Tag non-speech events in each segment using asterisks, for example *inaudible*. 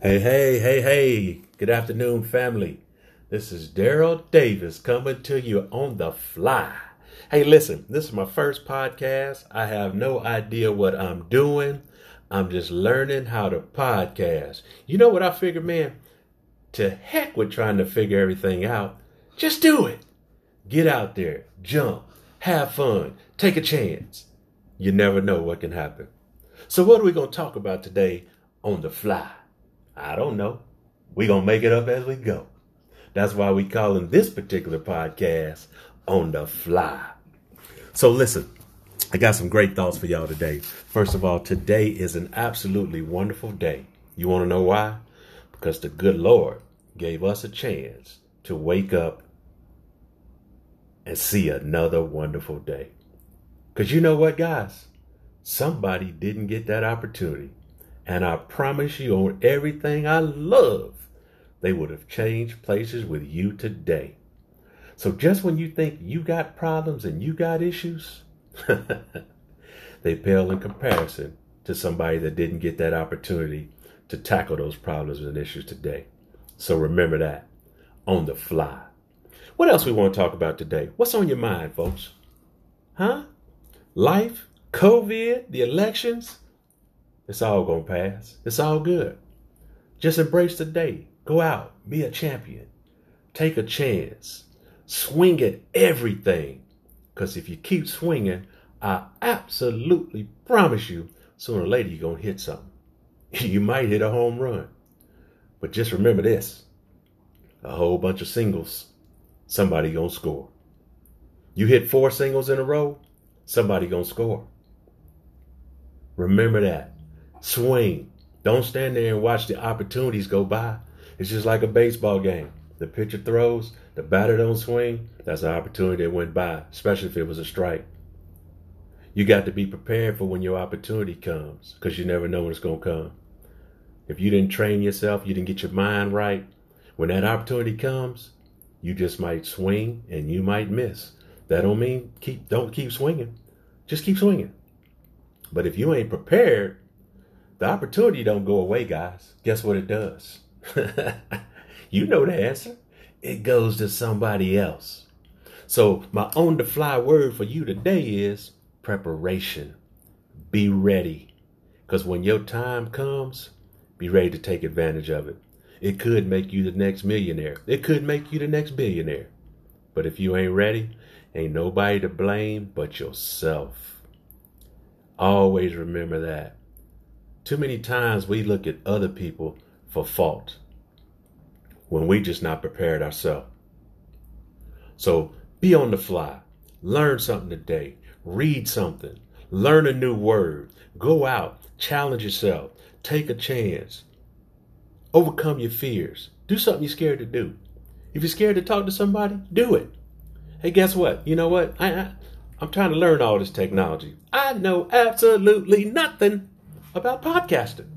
Hey, hey, hey, hey. Good afternoon, family. This is Daryl Davis coming to you on the fly. Hey, listen, this is my first podcast. I have no idea what I'm doing. I'm just learning how to podcast. You know what I figured, man? To heck with trying to figure everything out. Just do it. Get out there, jump, have fun, take a chance. You never know what can happen. So, what are we going to talk about today on the fly? I don't know. We're going to make it up as we go. That's why we calling this particular podcast on the fly. So listen, I got some great thoughts for y'all today. First of all, today is an absolutely wonderful day. You want to know why? Because the good Lord gave us a chance to wake up and see another wonderful day. Because you know what, guys? Somebody didn't get that opportunity. And I promise you, on everything I love, they would have changed places with you today. So just when you think you got problems and you got issues, *laughs* they pale in comparison to somebody that didn't get that opportunity to tackle those problems and issues today. So remember that on the fly. What else we want to talk about today? What's on your mind, folks? Huh? Life, COVID, the elections, it's all going to pass. It's all good. Just embrace the day. Go out, be a champion. Take a chance. Swing at everything. Because if you keep swinging, I absolutely promise you, sooner or later you're going to hit something. *laughs* You might hit a home run. But just remember this a whole bunch of singles, somebody going to score. You hit four singles in a row, somebody going to score. Remember that. Swing. Don't stand there and watch the opportunities go by. It's just like a baseball game. The pitcher throws, the batter don't swing. That's an opportunity that went by, especially if it was a strike. You got to be prepared for when your opportunity comes because you never know when it's going to come. If you didn't train yourself, you didn't get your mind right, when that opportunity comes, you just might swing and you might miss. That don't mean keep don't keep swinging. Just keep swinging. But if you ain't prepared, the opportunity don't go away, guys. Guess what it does? *laughs* you know the answer. It goes to somebody else. So my on the fly word for you today is preparation. Be ready. Because when your time comes, be ready to take advantage of it. It could make you the next millionaire. It could make you the next billionaire. But if you ain't ready, ain't nobody to blame but yourself. Always remember that. Too many times we look at other people for fault when we just not prepared ourselves. So be on the fly. Learn something today. Read something. Learn a new word. Go out. Challenge yourself. Take a chance. Overcome your fears. Do something you're scared to do. If you're scared to talk to somebody, do it. Hey, guess what? You know what? I, I I'm trying to learn all this technology. I know absolutely nothing about podcasting.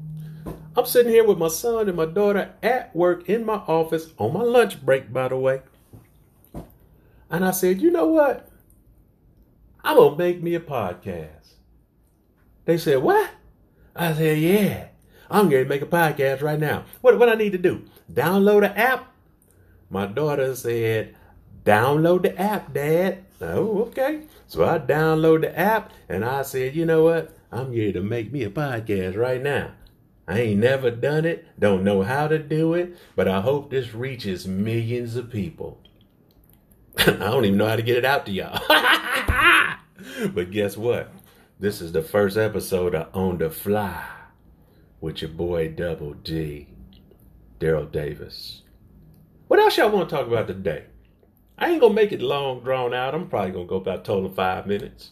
I'm sitting here with my son and my daughter at work in my office on my lunch break, by the way. And I said, you know what? I'm going to make me a podcast. They said, what? I said, yeah. I'm going to make a podcast right now. What, what I need to do? Download an app? My daughter said, download the app, Dad. Oh, okay. So I download the app and I said, you know what? I'm here to make me a podcast right now. I ain't never done it, don't know how to do it, but I hope this reaches millions of people. *laughs* I don't even know how to get it out to y'all. *laughs* but guess what? This is the first episode of On the Fly with your boy Double D, Daryl Davis. What else y'all want to talk about today? I ain't gonna make it long drawn out. I'm probably gonna go about a total five minutes.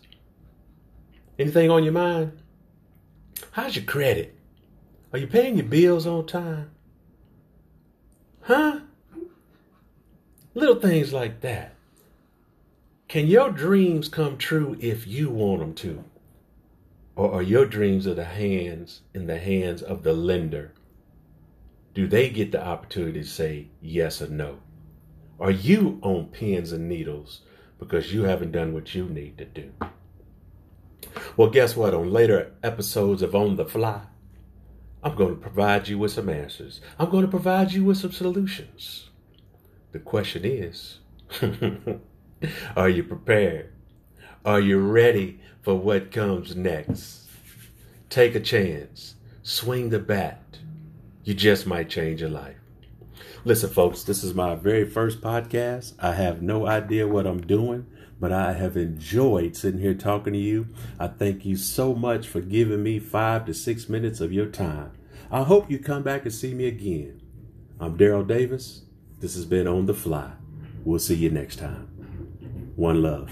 Anything on your mind? How's your credit? Are you paying your bills on time? Huh? Little things like that. Can your dreams come true if you want them to? Or are your dreams of the hands in the hands of the lender? Do they get the opportunity to say yes or no? Are you on pins and needles because you haven't done what you need to do? Well, guess what? On later episodes of On the Fly, I'm going to provide you with some answers. I'm going to provide you with some solutions. The question is *laughs* Are you prepared? Are you ready for what comes next? Take a chance. Swing the bat. You just might change your life. Listen, folks, this is my very first podcast. I have no idea what I'm doing, but I have enjoyed sitting here talking to you. I thank you so much for giving me five to six minutes of your time. I hope you come back and see me again. I'm Daryl Davis. This has been On the Fly. We'll see you next time. One love.